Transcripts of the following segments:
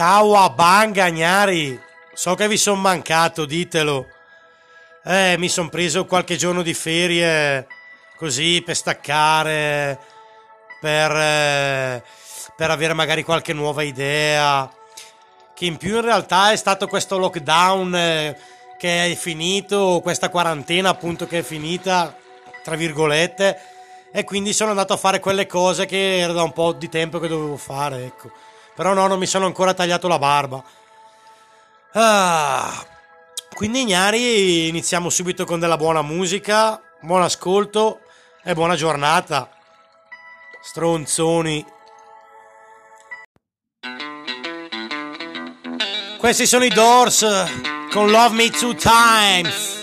Kawabanga, Gnari. So che vi sono mancato, ditelo. Eh, mi sono preso qualche giorno di ferie così per staccare, per, eh, per avere magari qualche nuova idea. Che in più in realtà è stato questo lockdown eh, che è finito, questa quarantena appunto che è finita, tra virgolette, e quindi sono andato a fare quelle cose che era da un po' di tempo che dovevo fare, ecco. Però no, non mi sono ancora tagliato la barba. Ah, quindi Ignari iniziamo subito con della buona musica, buon ascolto e buona giornata. Stronzoni. Questi sono i Doors con Love Me Two Times.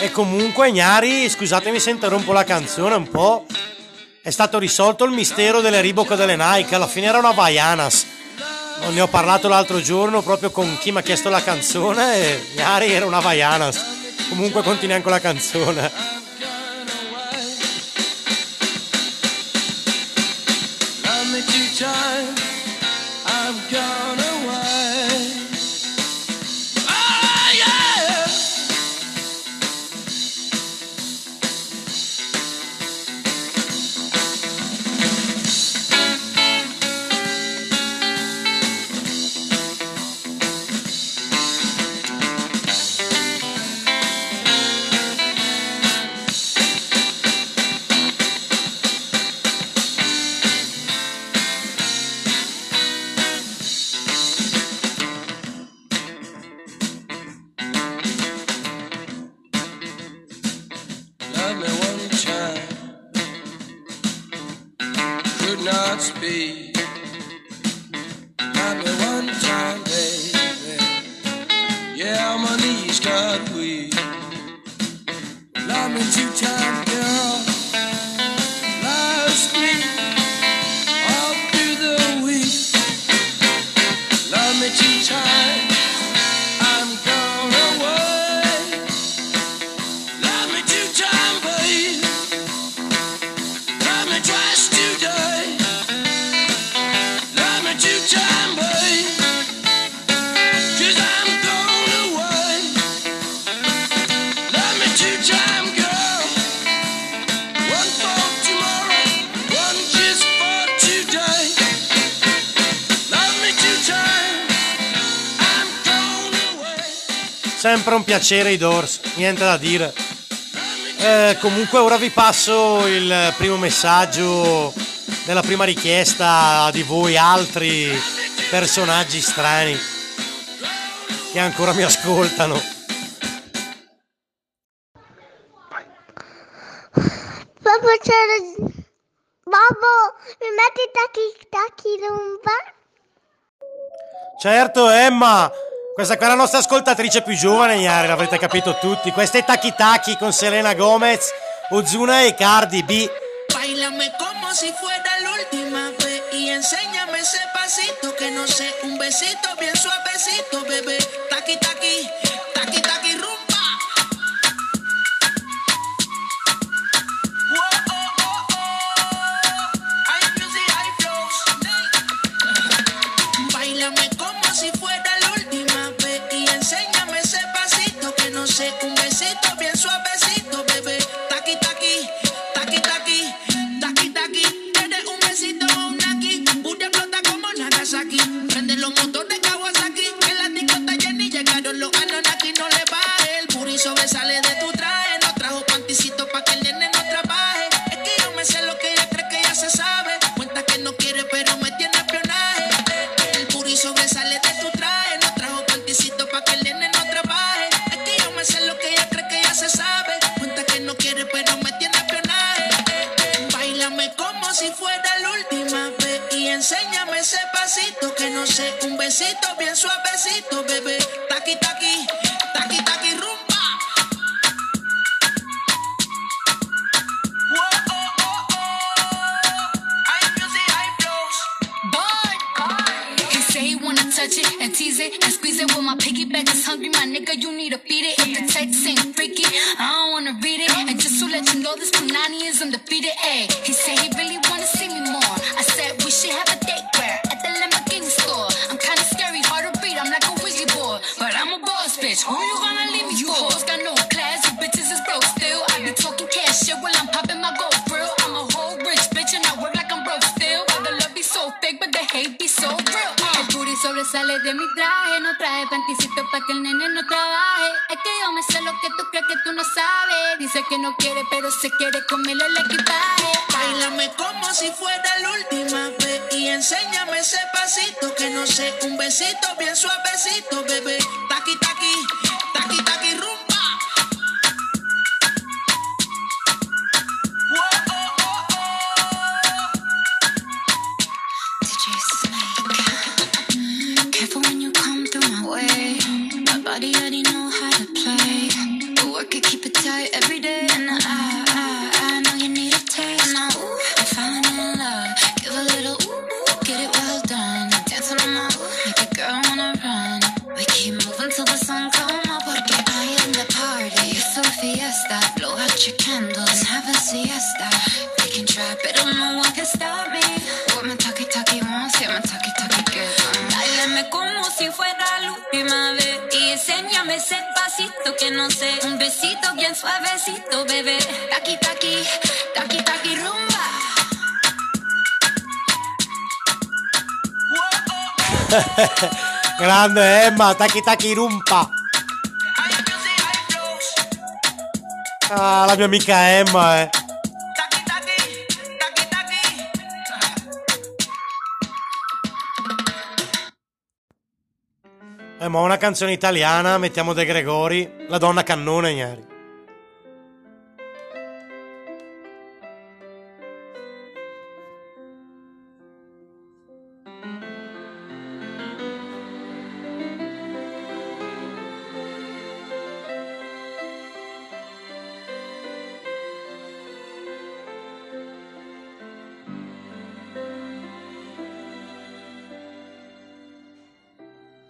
E comunque, Gnari, scusatemi se interrompo la canzone un po'. È stato risolto il mistero delle Reebok delle Nike. Alla fine era una Vaianas. Ne ho parlato l'altro giorno proprio con chi mi ha chiesto la canzone. E Gnari era una Vaianas. Comunque, continui con la canzone. Sempre un piacere i Doors, niente da dire. Eh, comunque ora vi passo il primo messaggio della prima richiesta di voi altri personaggi strani che ancora mi ascoltano. Babbo c'era... Babbo, mi metti tacchi tacchi rumba? Certo Emma, questa qua è la nostra ascoltatrice più giovane, Iari, l'avrete capito tutti. Questa è Taki Taki con Selena Gomez, Ozuna e Cardi B. Bailame como si fuera la última vez y enséñame ese pasito que no sé, un besito bien suavecito, bebé. Taqui taqui, taqui taqui bien suavecito, bebé. Grande Emma, tacchi tacchi rumpa. Ah, la mia amica Emma, eh. Eh, ma una canzone italiana, mettiamo De Gregori, la donna cannone, ignari.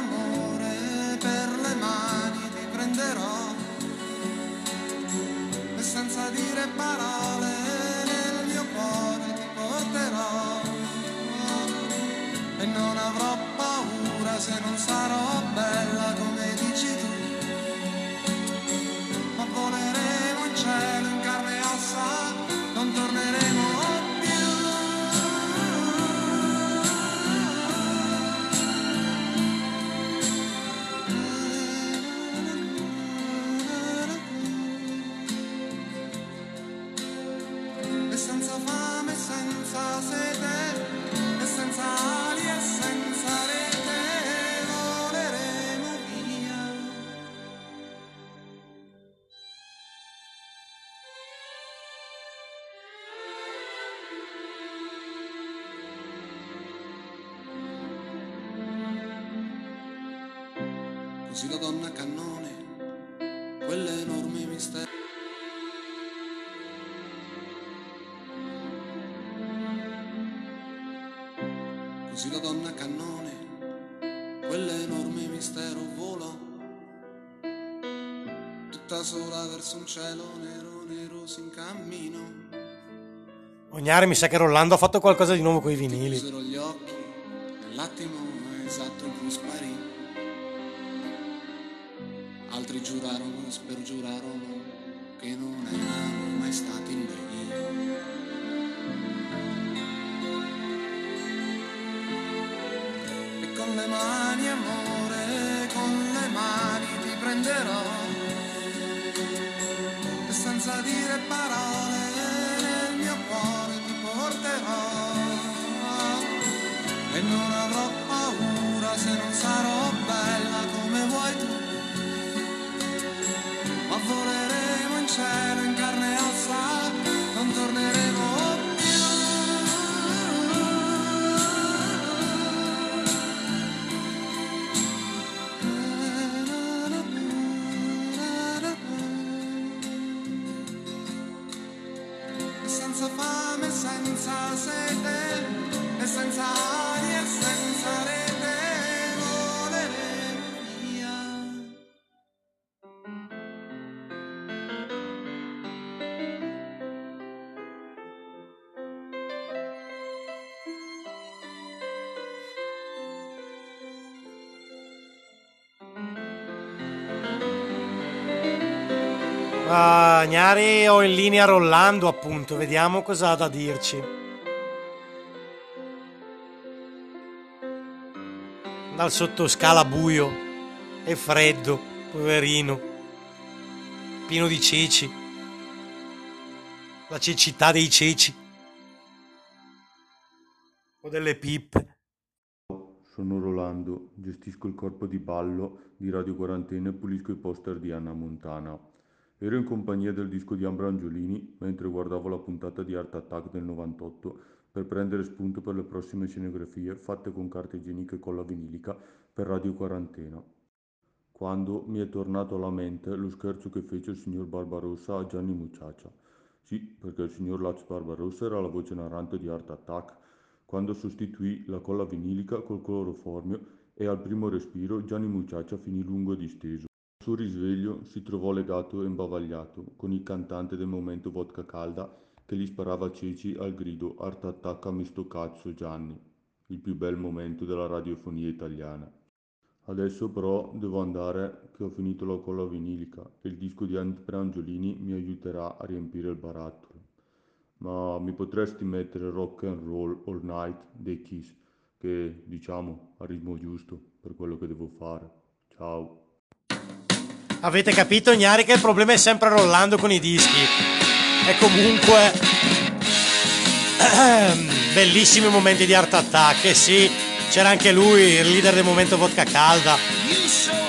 amore per le mani ti prenderò. E senza dire parole nel mio cuore ti porterò. E non avrò paura se non sarò bella. Verso un cielo nero nero si incammino. Ognari mi sa che Rollando ha fatto qualcosa di nuovo con i vinili. Chiusero gli occhi nell'attimo esatto in cui sparì. Altri giurarono spergiurarono che non erano mai stati lì. E con le mani, amore, con le mani ti prenderò. Senza dire parole nel mio cuore ti porterò. E non avrò paura se non sarò bella Ah, Gnari ho in linea Rollando appunto, vediamo cosa ha da dirci. Dal sottoscala buio e freddo, poverino, pieno di ceci, la cecità dei ceci o delle pippe. Sono Rolando, gestisco il corpo di ballo di Radio Quarantena e pulisco i poster di Anna Montana. Ero in compagnia del disco di Ambra Angiolini mentre guardavo la puntata di Art Attack del 98 per prendere spunto per le prossime scenografie fatte con carta igienica e colla vinilica per Radio Quarantena. Quando mi è tornato alla mente lo scherzo che fece il signor Barbarossa a Gianni Mucciaccia. Sì, perché il signor Laz Barbarossa era la voce narrante di Art Attack, quando sostituì la colla vinilica col cloroformio e al primo respiro Gianni Mucciaccia finì lungo e disteso. Al suo risveglio si trovò legato e imbavagliato con il cantante del momento vodka calda che gli sparava ceci al grido Art Attack a misto cazzo Gianni, il più bel momento della radiofonia italiana. Adesso però devo andare che ho finito la colla vinilica e il disco di Andrea Angiolini mi aiuterà a riempire il barattolo. Ma mi potresti mettere rock and roll all night dei Kiss, che diciamo ha ritmo giusto per quello che devo fare. Ciao. Avete capito, Gnari, che il problema è sempre Rollando con i dischi. E comunque... Bellissimi momenti di Art Attack, eh sì, c'era anche lui, il leader del momento vodka calda.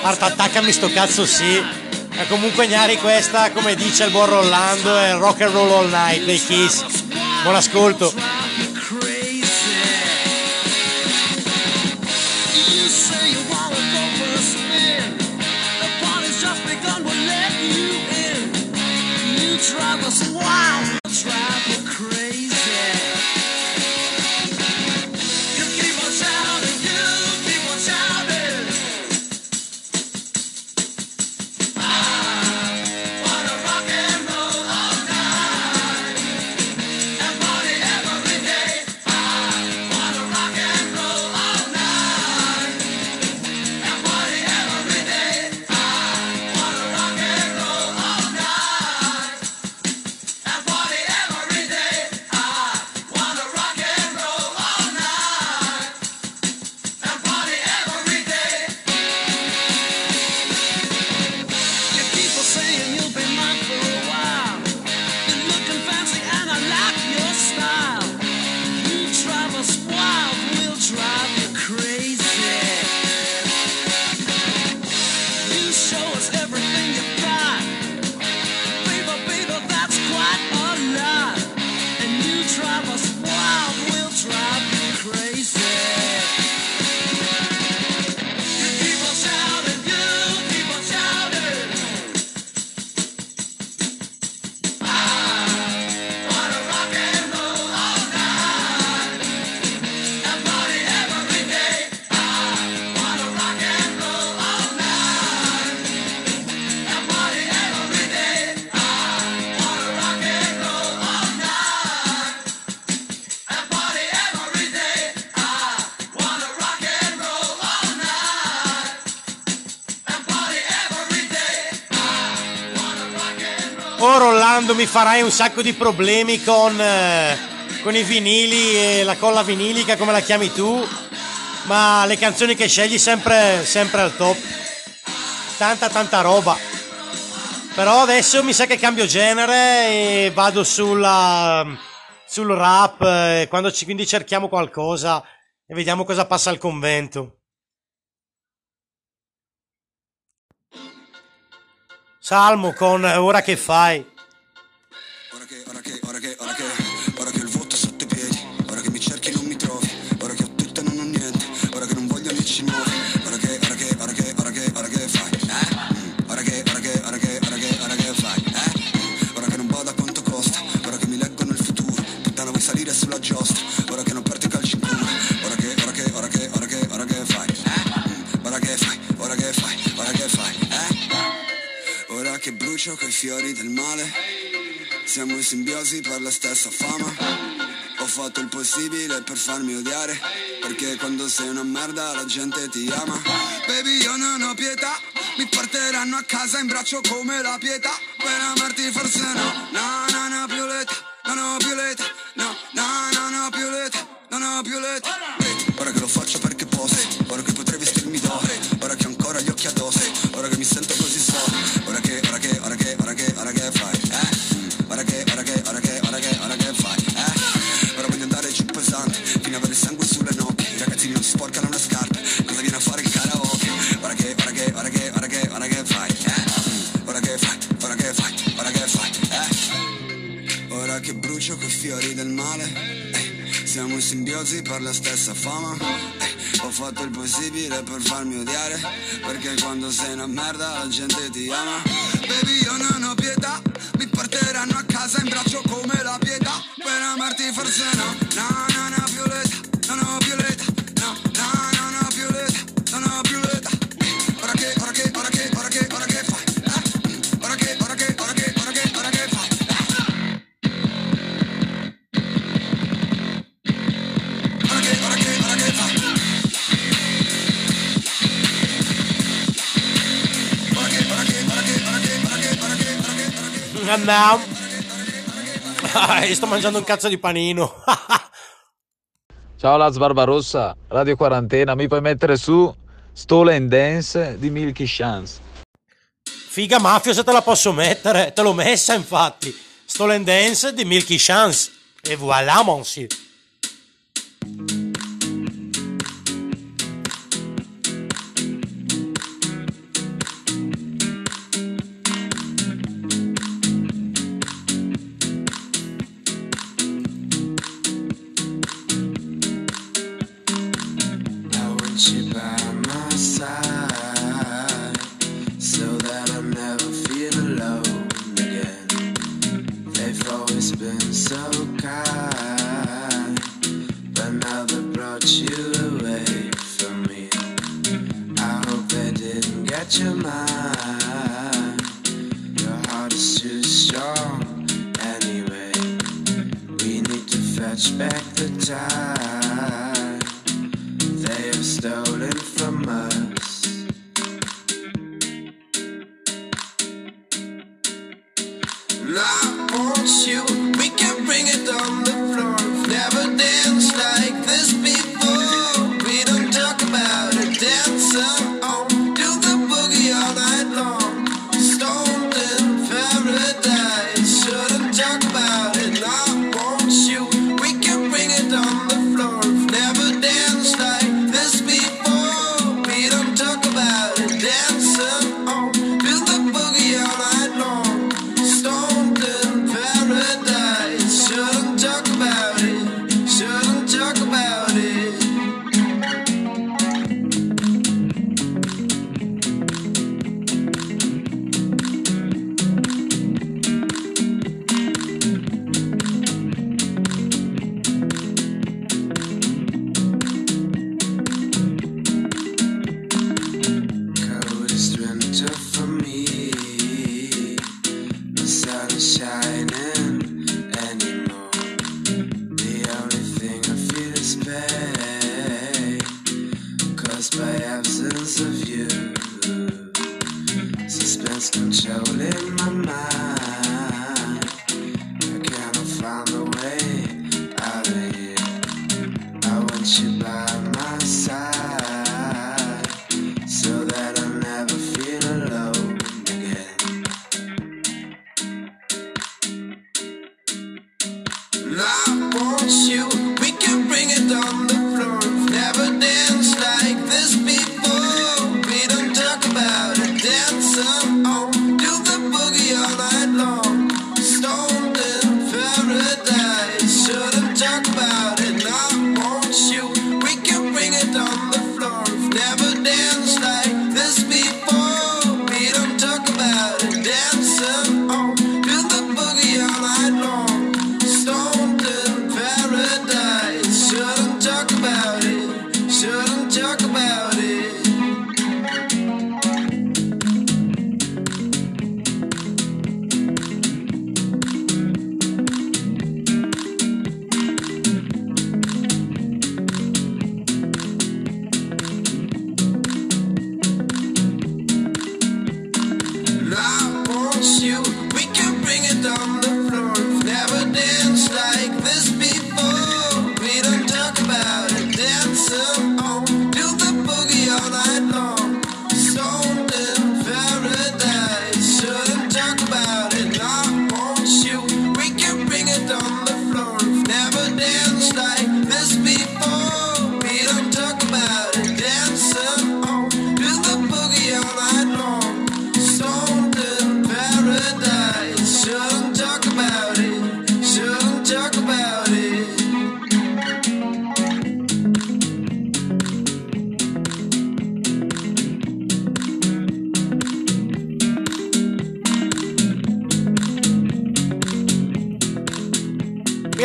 Art Attack a sto cazzo sì. E comunque Gnari questa, come dice il buon Rollando, è rock and roll all night dei Kiss. Buon ascolto. Farai un sacco di problemi con, eh, con i vinili e la colla vinilica, come la chiami tu. Ma le canzoni che scegli sempre, sempre al top. Tanta tanta roba. Però adesso mi sa che cambio genere e vado sulla, sul rap. eh, Quando ci, quindi cerchiamo qualcosa e vediamo cosa passa al convento. Salmo con eh, Ora che fai. Brucio coi fiori del male. Siamo in simbiosi per la stessa fama. Ho fatto il possibile per farmi odiare Perché quando sei una merda la gente ti ama. Baby io non ho pietà Mi porteranno a casa in braccio come la pietà. Per amarti forse no No, no, no più l'età Non ho più l'età No, no, no, no più l'età Non ho più l'età Ora che lo faccio perché posso Ora che potrei vestirmi d'oro Ora che ho ancora gli occhi addosso Ora che mi sento così solo fiori del male eh, Siamo in simbiosi per la stessa fama. Eh, Ho fatto il possibile per farmi odiare Perché quando sei una merda la gente ti ama. Baby io non ho pietà Mi porteranno a casa in braccio come la pietà. Per amarti forse no No, no, no più l'età io sto mangiando un cazzo di panino. Ciao Laz Barbarossa, Radio Quarantena, mi puoi mettere su Stolen Dance di Milky Chance? Figa mafia se te la posso mettere. Te l'ho messa infatti. Stolen Dance di Milky Chance. E voilà, monsieur. To fetch back the time you by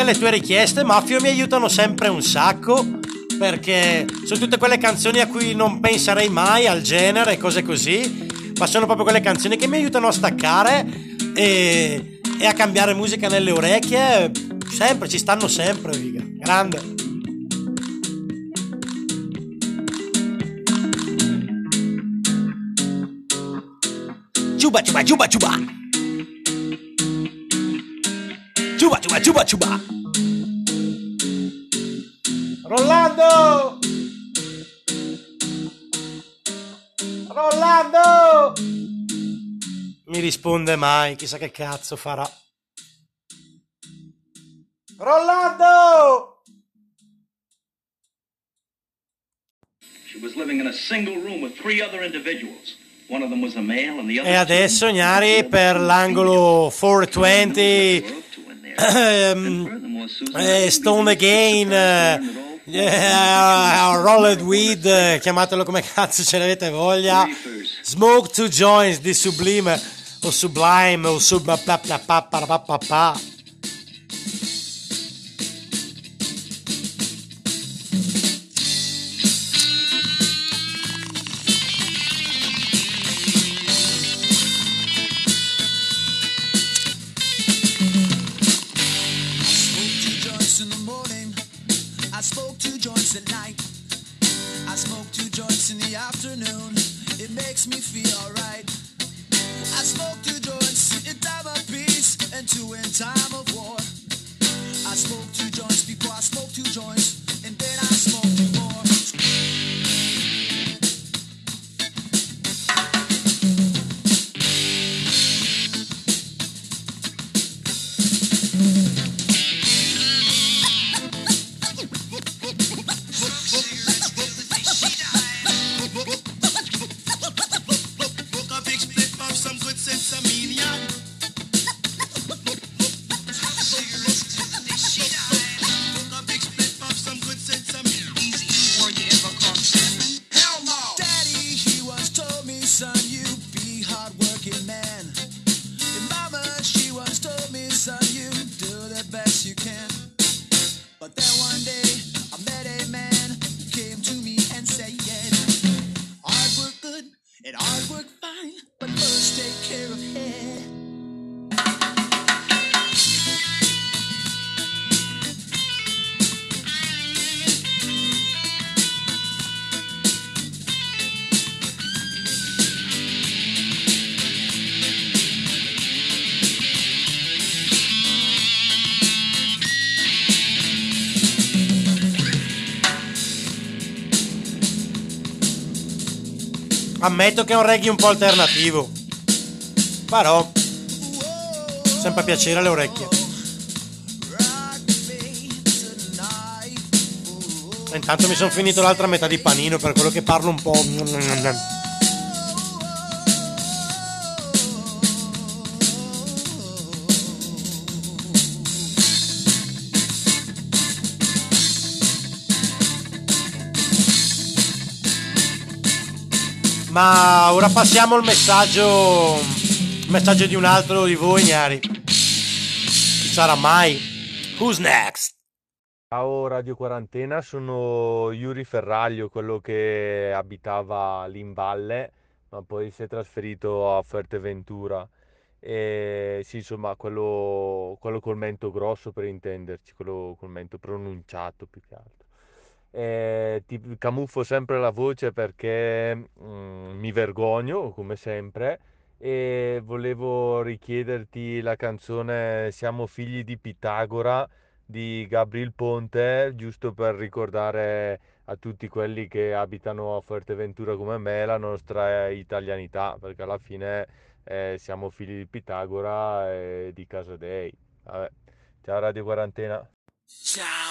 le tue richieste, Maffio, mi aiutano sempre un sacco. Perché sono tutte quelle canzoni a cui non penserei mai, al genere, e cose così. Ma sono proprio quelle canzoni che mi aiutano a staccare e, e a cambiare musica nelle orecchie. Sempre, ci stanno sempre, figa. Grande. Ciuba, ciuba, ciuba, ciuba. Chuba, chuba, chuba, chuba. Rollando! Rollando! Mi risponde mai, chissà che cazzo farà. Rollando! E adesso Gnari per l'angolo 420 ehm, eh, Stone Again Yeah, rolled weed, eh, chiamatelo come cazzo ce l'avete voglia. Smoke to joints di Sublime o Sublime o Sub Ammetto che è un reggae un po' alternativo. Però sempre piacere alle orecchie. Intanto mi sono finito l'altra metà di panino per quello che parlo un po'. Ma ora passiamo al messaggio. Messaggio di un altro di voi, Gnari. Chi sarà mai? Who's next? Ciao Radio Quarantena, sono Yuri Ferraglio, quello che abitava lì in valle, ma poi si è trasferito a Fuerteventura. E sì, insomma, quello, quello col mento grosso per intenderci, quello col mento pronunciato più che altro. E ti camuffo sempre la voce perché mm, mi vergogno, come sempre, e volevo richiederti la canzone Siamo figli di Pitagora di Gabriel Ponte, giusto per ricordare a tutti quelli che abitano a Fuerteventura come me la nostra italianità, perché alla fine eh, siamo figli di Pitagora e di Casadei. Vabbè. Ciao Radio Quarantena.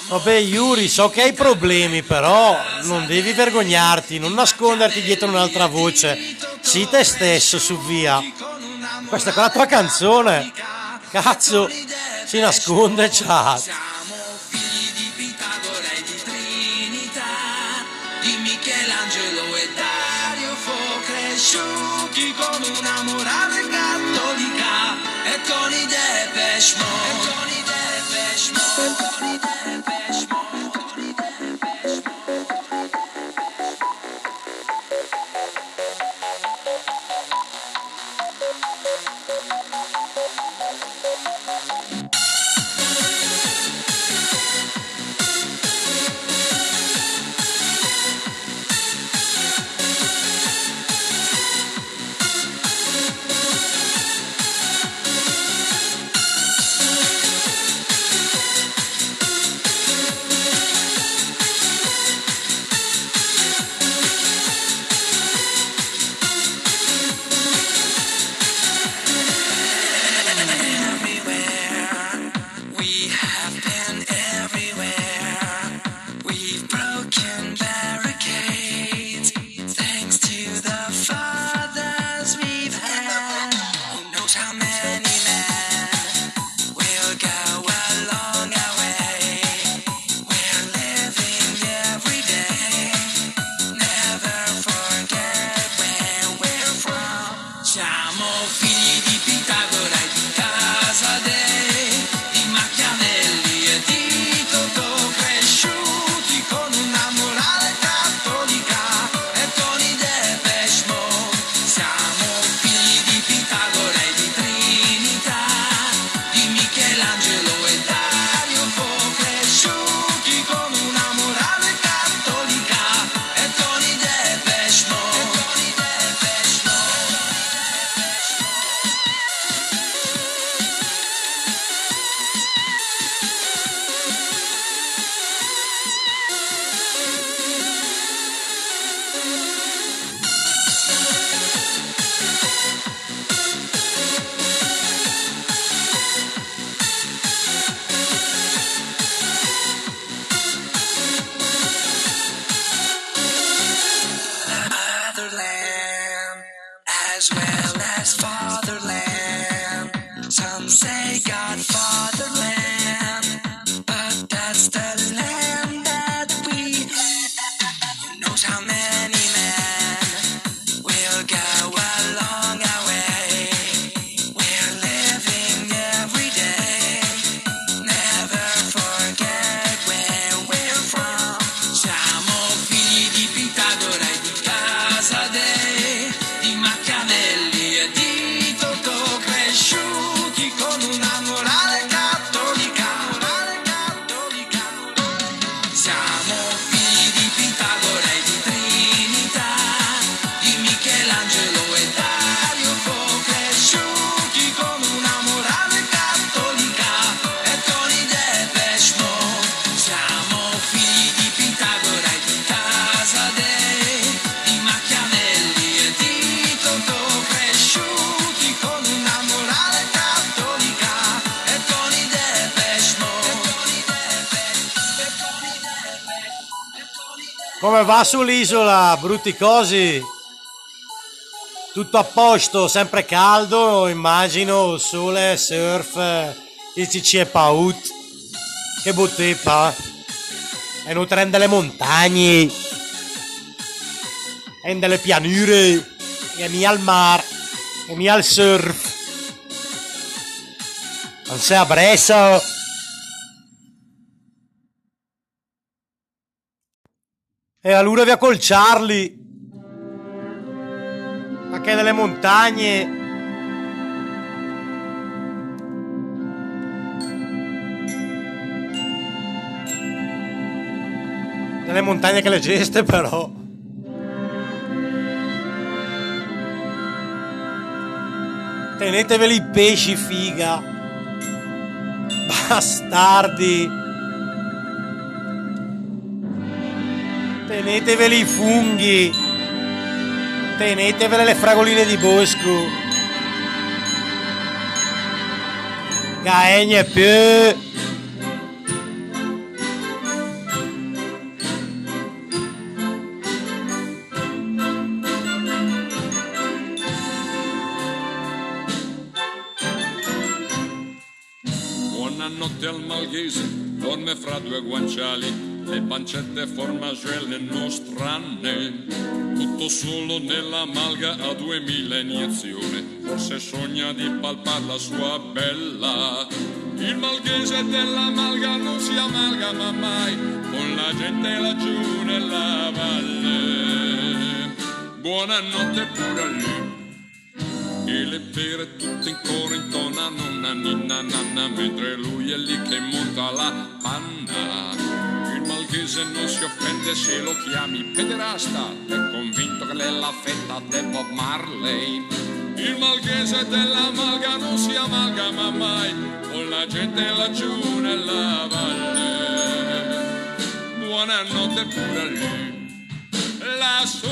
Vabbè, Yuri, so che hai problemi, però non devi vergognarti, non nasconderti dietro un'altra voce. Sii te stesso, su via. Questa è la tua canzone. Cazzo, si nasconde, chat. Send me shine. Come va sull'isola, brutti cosi? Tutto a posto, sempre caldo, immagino, sole, surf, il CC è paut. Che bottepa. E non trende le montagne. E delle pianure. e mi al mar, e mi al surf. Non sei a Brescia? E allora via col Charlie. Ma che delle montagne. Delle montagne che le però. Teneteveli i pesci, figa. Bastardi. Teneteveli i funghi. Tenetevele le fragoline di bosco. Gaegne più. Pancette formagelle nostrane. Tutto solo nella malga a duemila iniezioni, forse sogna di palpar la sua bella. Il malghese della malga non si amalgama mai con la gente laggiù nella valle. Buonanotte pure a lui. E le pere tutte in coro intonano una ninna nanna mentre lui è lì che monta la panna. Malghese non si offende se lo chiami pederasta, è convinto che lei è la fetta del Bob Marley. Il malghese della malga non si amalgama mai con la gente laggiù nella valle. Buonanotte pure lui lassù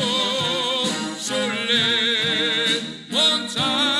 sulle montagne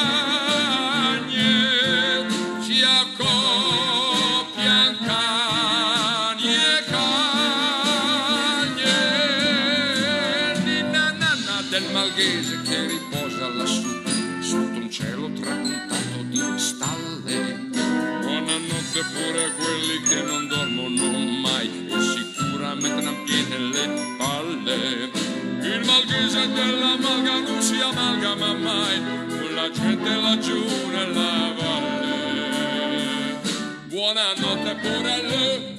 la gente laggiù nella valle. Buonanotte pure a lui.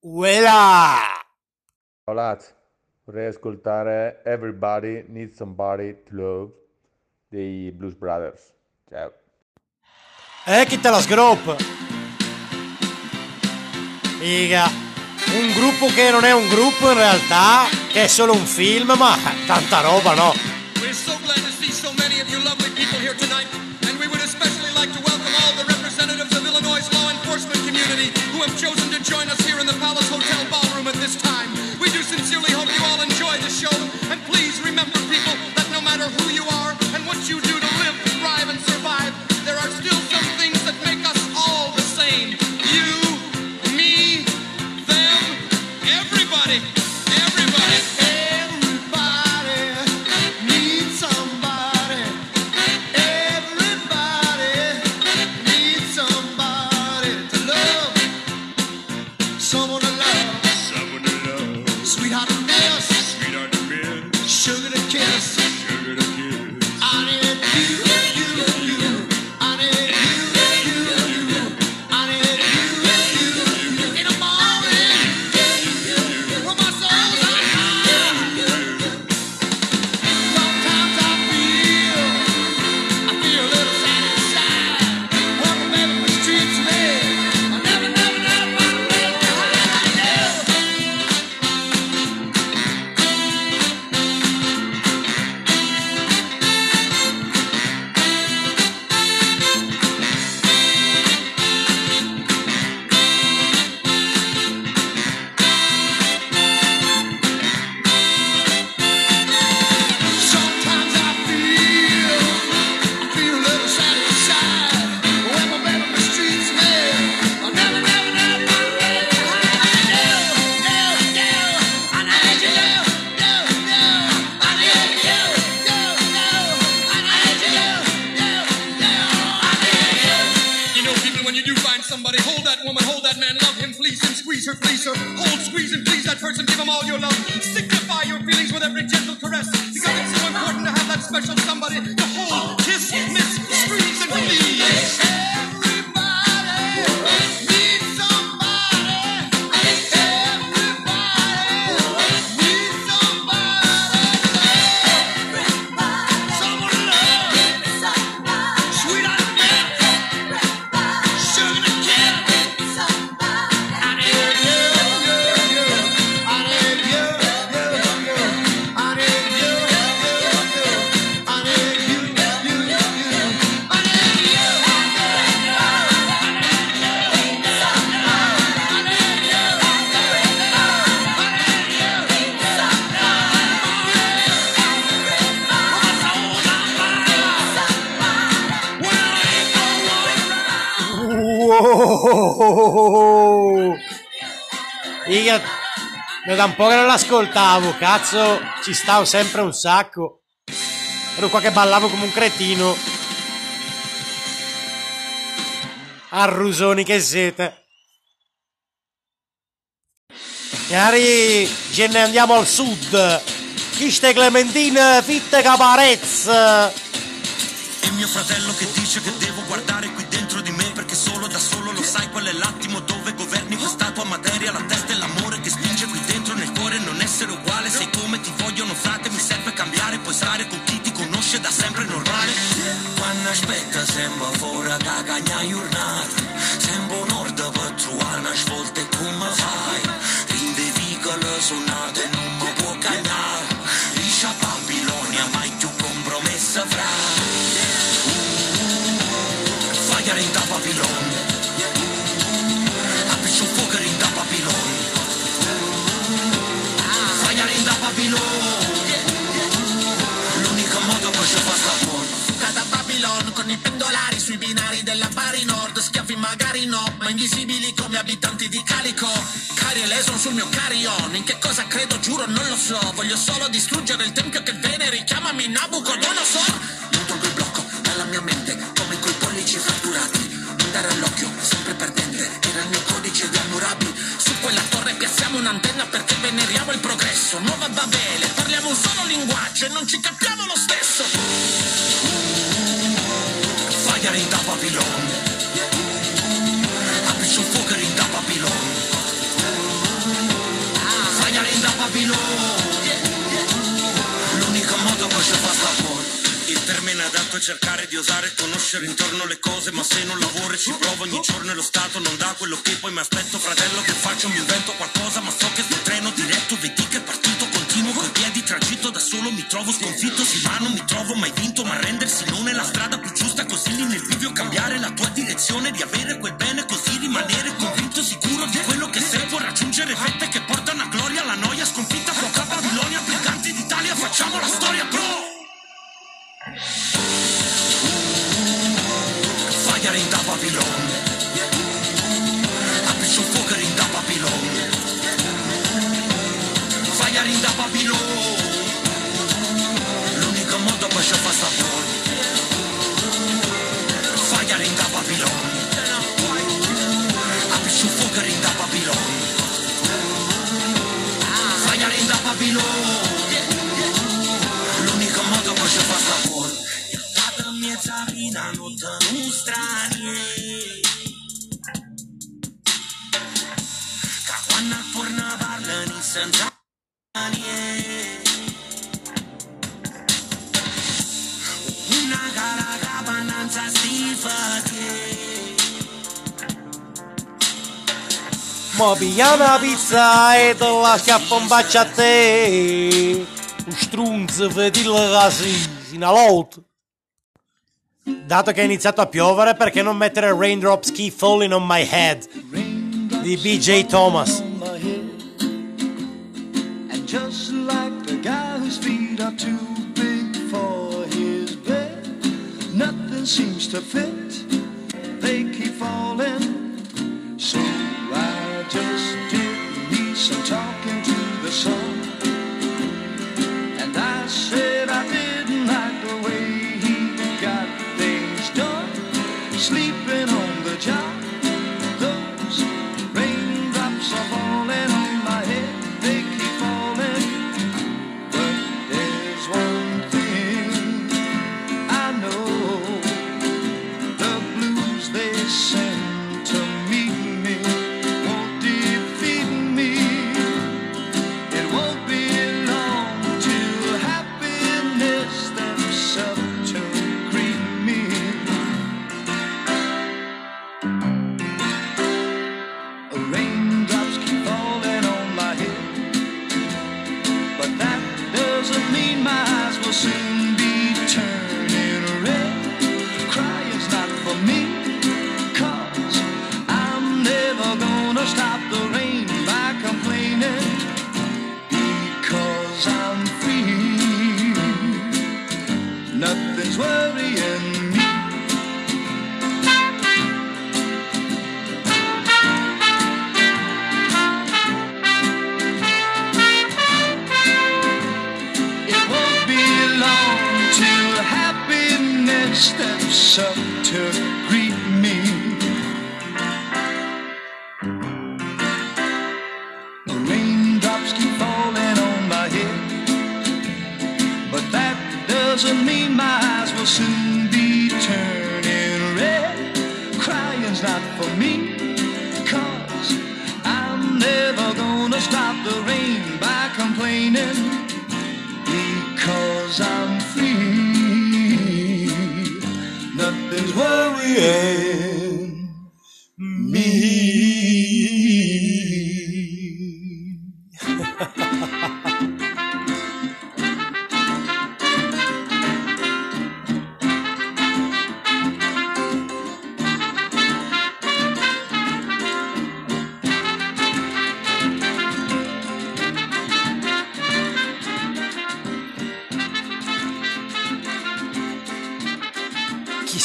Uela! Ciao Laz, vorrei ascoltare Everybody Needs Somebody to Love dei Blues Brothers. Ciao. Eh, chi te la sgroppa? Figa. Un gruppo che non è un gruppo in realtà, che è solo un film, ma tanta roba, no? We're so glad to see so many of you lovely people here tonight, and we would especially like to welcome all the representatives of Illinois' law enforcement community who have chosen to join us here in the Palace Hotel ballroom at this time. We do sincerely hope you all enjoy the show, and please remember, Someone to love. Sweetheart miss. Sweetheart miss. Sugar to kiss. Da un po' che non l'ascoltavo, cazzo, ci stavo sempre un sacco. Ero qua che ballavo come un cretino. Arrusoni che siete. Magari ce ne andiamo al sud. Chiste Clementine, fitte caparez. E mio fratello che dice che essere uguale, sei come ti vogliono frate, mi serve cambiare, puoi stare con chi ti conosce da sempre normale. Quando aspetta sembra fuori da cagna giornata, sembra un'orda per trovare una svolta e come fai? In dei vicoli suonate non magari no, ma invisibili come abitanti di Calico Cari e leson sul mio carry-on In che cosa credo, giuro, non lo so Voglio solo distruggere il tempio che veneri Chiamami Nabucodonosor Non tolgo il blocco dalla mia mente come coi pollici fratturati. Non dare all'occhio, sempre perdente. Era il mio codice di Hammurabi. Su quella torre piazziamo un'antenna perché veneriamo il progresso Nuova Babele, parliamo un solo linguaggio e non ci capiamo lo stesso Fire in da Il termine adatto è cercare di osare conoscere intorno le cose, ma se non lavoro e ci provo ogni giorno e lo Stato non dà quello che poi mi aspetto, fratello che faccio, mi invento qualcosa, ma so che sto treno diretto, vedi che è partito continuo coi piedi tragitto da solo, mi trovo sconfitto, sì ma non mi trovo mai vinto, ma rendersi non è la strada più giusta, così lì nel bivio cambiare la tua direzione, di avere quel bene, così rimanere convinto, sicuro di quello che sei, può raggiungere fette che portano a gloria, la noia sconfitta, poca Babilonia, briganti d'Italia, facciamo la storia, bro! Piglia una pizza e te la schiappo un bacio a te. Un strunzo, vedila così, fino all'alto. Dato che è iniziato a piovere, perché non mettere Raindrops Keep Falling on My Head di BJ Thomas? And just like the guy whose feet are too big for his bed, nothing seems to fit. They keep falling. So I just did me some talking to the sun. And I said I didn't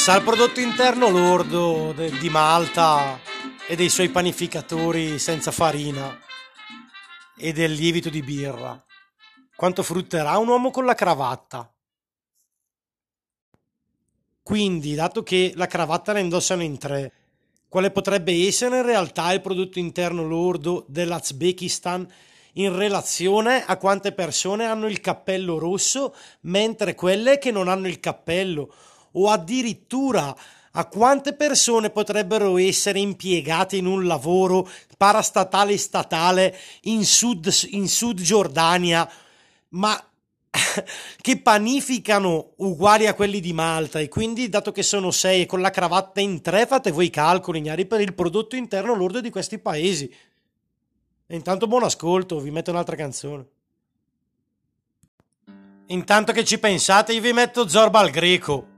Chissà il prodotto interno lordo de- di Malta e dei suoi panificatori senza farina e del lievito di birra. Quanto frutterà un uomo con la cravatta? Quindi, dato che la cravatta la indossano in tre, quale potrebbe essere in realtà il prodotto interno lordo dell'Azbekistan in relazione a quante persone hanno il cappello rosso, mentre quelle che non hanno il cappello, o addirittura a quante persone potrebbero essere impiegate in un lavoro parastatale statale in Sud, in Sud Giordania, ma che panificano uguali a quelli di Malta. E quindi dato che sono sei e con la cravatta in tre fate voi i calcoli ignari per il prodotto interno lordo di questi paesi. E intanto buon ascolto vi metto un'altra canzone. Intanto che ci pensate io vi metto Zorba al greco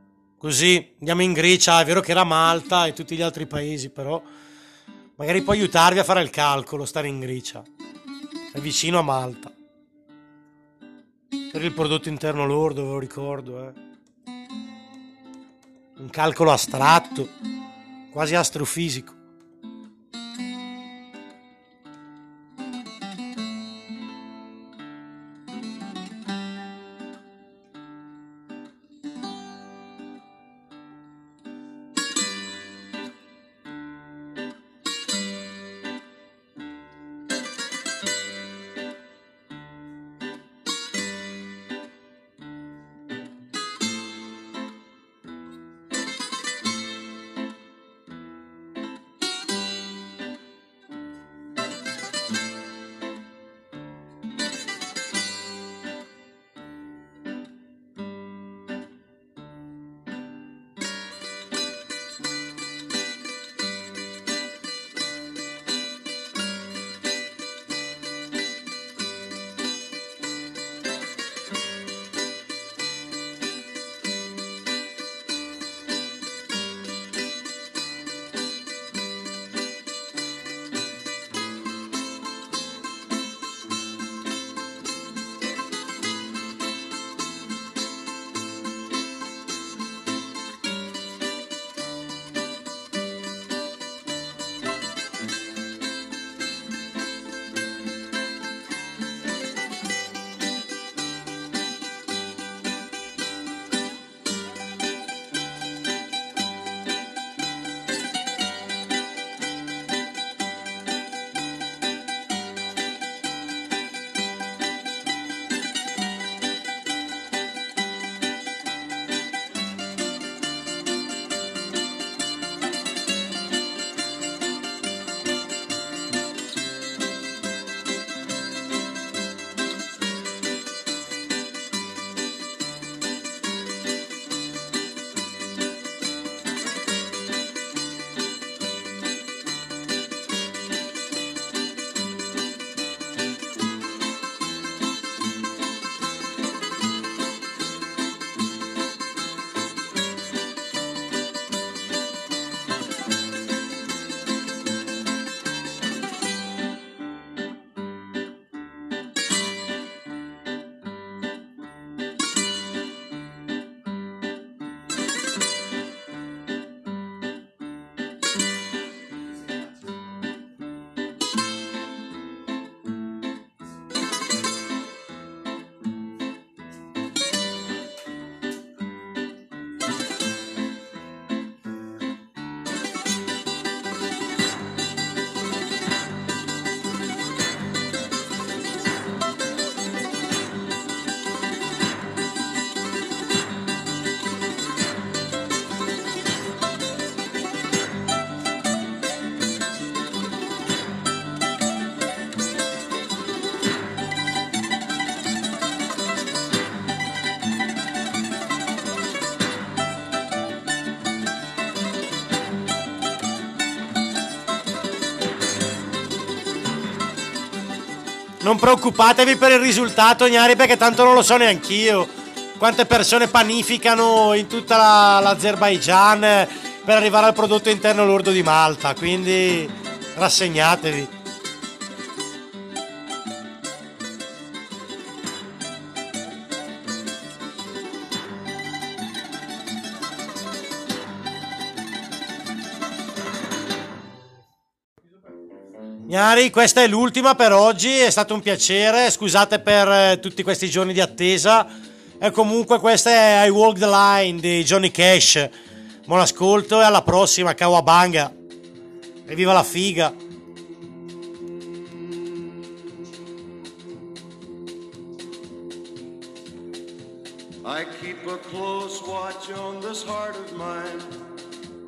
così andiamo in Grecia è vero che era Malta e tutti gli altri paesi però magari può aiutarvi a fare il calcolo stare in Grecia è vicino a Malta per il prodotto interno lordo, ve lo ricordo, eh. Un calcolo astratto, quasi astrofisico. Non preoccupatevi per il risultato, Gnari, perché tanto non lo so neanch'io. Quante persone panificano in tutta la- l'Azerbaigian per arrivare al prodotto interno lordo di Malta, quindi rassegnatevi. Gnari, questa è l'ultima per oggi, è stato un piacere, scusate per eh, tutti questi giorni di attesa. E comunque questa è I Walk the Line di Johnny Cash. Buon ascolto e alla prossima, Kawabanga. E viva la figa! I keep a close watch on this heart of mine.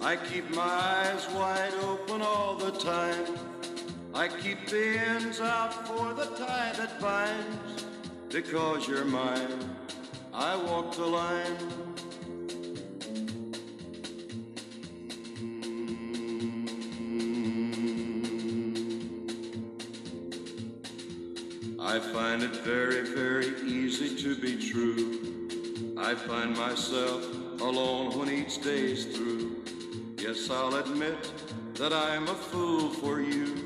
I keep my eyes wide open all the time. I keep the ends out for the tie that binds. Because you're mine, I walk the line. I find it very, very easy to be true. I find myself alone when each day's through. Yes, I'll admit that I'm a fool for you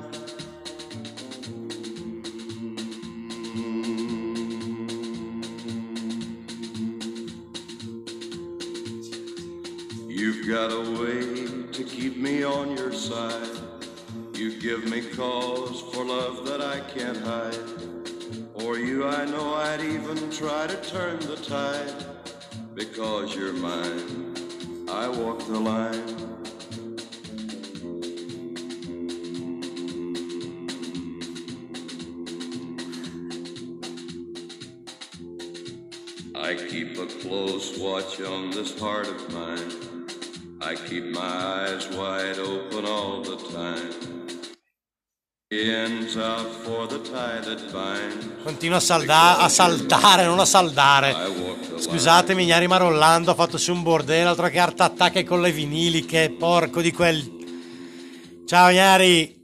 Close watch on this heart of mine. I keep my eyes wide open all the time. The ends out for the tie that binds. Continua a, salda- a saltare, non a saldare. Scusatemi, Gnari Marollando ha fatto su un bordello, altro che art attack con le viniliche, porco di quel... Ciao Gnari!